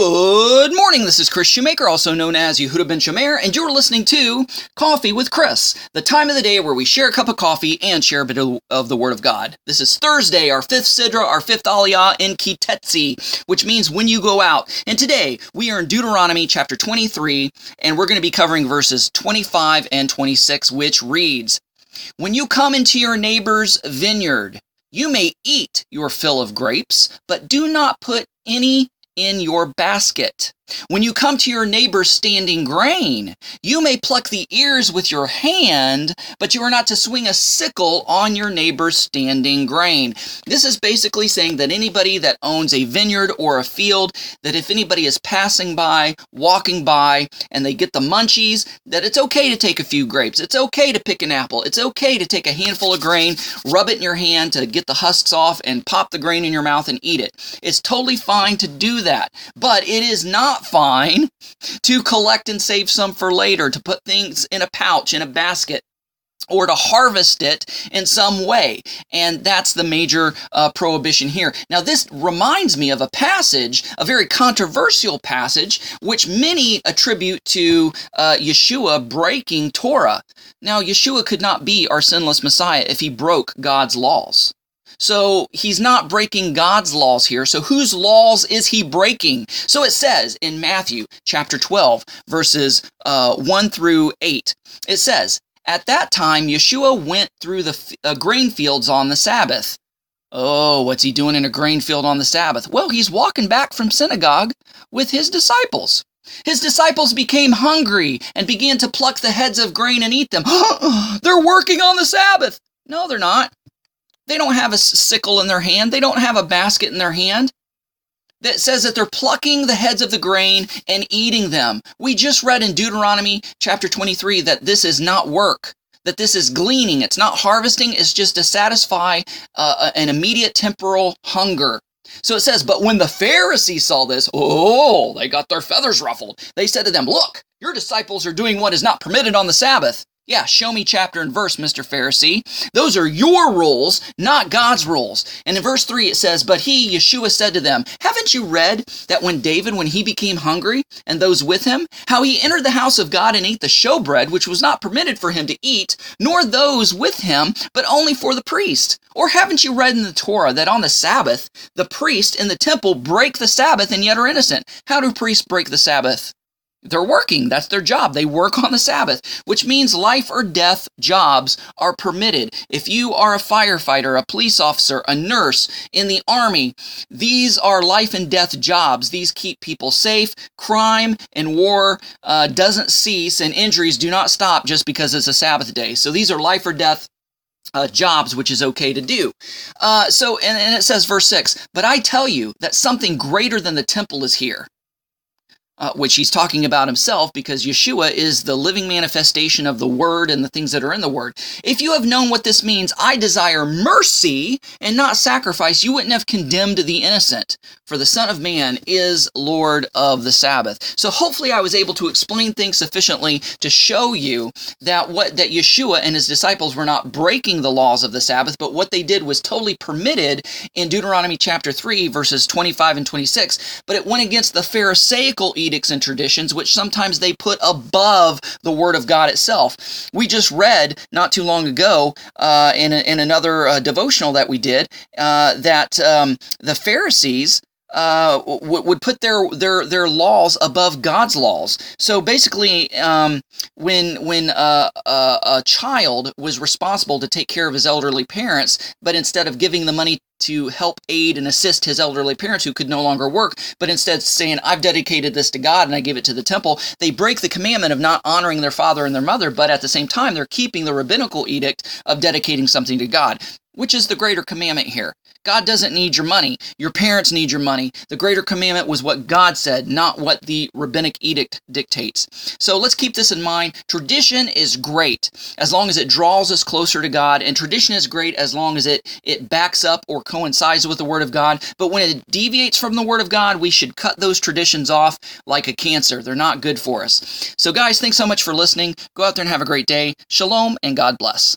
Good morning. This is Kris Shoemaker, also known as Yehudah ben Shomeyr, and you're listening to Coffee with Kris, the time of the day where we share a cup of coffee and share a bit of the Word of God. This is Thursday, our fifth Sidra, our fifth Aliyah in Ki Tetze, which means when you go out. And today we are in Deuteronomy chapter 23, and we're going to be covering verses 25 and 26, which reads When you come into your neighbor's vineyard, you may eat your fill of grapes, but do not put any in your basket. When you come to your neighbor's standing grain, you may pluck the ears with your hand, but you are not to swing a sickle on your neighbor's standing grain. This is basically saying that anybody that owns a vineyard or a field, that if anybody is passing by, walking by, and they get the munchies, that it's okay to take a few grapes. It's okay to pick an apple. It's okay to take a handful of grain, rub it in your hand to get the husks off, and pop the grain in your mouth and eat it. It's totally fine to do that, but it is not fine to collect and save some for later, to put things in a pouch, in a basket, or to harvest it in some way. And that's the major uh, prohibition here. Now, this reminds me of a passage, a very controversial passage, which many attribute to uh, Yeshua breaking Torah. Now, Yeshua could not be our sinless Messiah if he broke God's laws. So he's not breaking God's laws here. So whose laws is he breaking? So it says in Matthew chapter 12, verses uh, 1 through 8, it says, At that time, Yeshua went through the uh, grain fields on the Sabbath. Oh, what's he doing in a grain field on the Sabbath? Well, he's walking back from synagogue with his disciples. His disciples became hungry and began to pluck the heads of grain and eat them. they're working on the Sabbath. No, they're not. They don't have a sickle in their hand. They don't have a basket in their hand that says that they're plucking the heads of the grain and eating them. We just read in Deuteronomy chapter 23 that this is not work, that this is gleaning. It's not harvesting, it's just to satisfy uh, an immediate temporal hunger. So it says, But when the Pharisees saw this, oh, they got their feathers ruffled. They said to them, Look, your disciples are doing what is not permitted on the Sabbath. Yeah, show me chapter and verse, Mr. Pharisee. Those are your rules, not God's rules. And in verse 3 it says, But he, Yeshua, said to them, Haven't you read that when David, when he became hungry, and those with him, how he entered the house of God and ate the showbread, which was not permitted for him to eat, nor those with him, but only for the priest? Or haven't you read in the Torah that on the Sabbath, the priest in the temple break the Sabbath and yet are innocent? How do priests break the Sabbath? They're working. That's their job. They work on the Sabbath, which means life or death jobs are permitted. If you are a firefighter, a police officer, a nurse in the army, these are life and death jobs. These keep people safe. Crime and war uh, doesn't cease, and injuries do not stop just because it's a Sabbath day. So these are life or death uh, jobs, which is okay to do. Uh, so, and, and it says, verse 6 But I tell you that something greater than the temple is here uh, which he's talking about himself because Yeshua is the living manifestation of the Word and the things that are in the Word. If you have known what this means, I desire mercy and not sacrifice, you wouldn't have condemned the innocent. For the Son of Man is Lord of the Sabbath. So hopefully I was able to explain things sufficiently to show you that what that Yeshua and his disciples were not breaking the laws of the Sabbath, but what they did was totally permitted in Deuteronomy chapter 3, verses 25 and 26. But it went against the Pharisaical edicts and traditions, which sometimes they put above the Word of God itself. We just read not too long ago uh, in, a, in another uh, devotional that we did uh, that um, the Pharisees uh, would put their their their laws above God's laws. So basically, um, when when uh, a, a child was responsible to take care of his elderly parents, but instead of giving the money to help aid and assist his elderly parents who could no longer work, but instead saying, I've dedicated this to God and I give it to the temple, they break the commandment of not honoring their father and their mother, but at the same time, they're keeping the rabbinical edict of dedicating something to God. Which is the greater commandment here? God doesn't need your money. Your parents need your money. The greater commandment was what God said, not what the rabbinic edict dictates. So let's keep this in mind. Tradition is great as long as it draws us closer to God, and tradition is great as long as it, it backs up or coincides with the Word of God. But when it deviates from the Word of God, we should cut those traditions off like a cancer. They're not good for us. So, guys, thanks so much for listening. Go out there and have a great day. Shalom and God bless.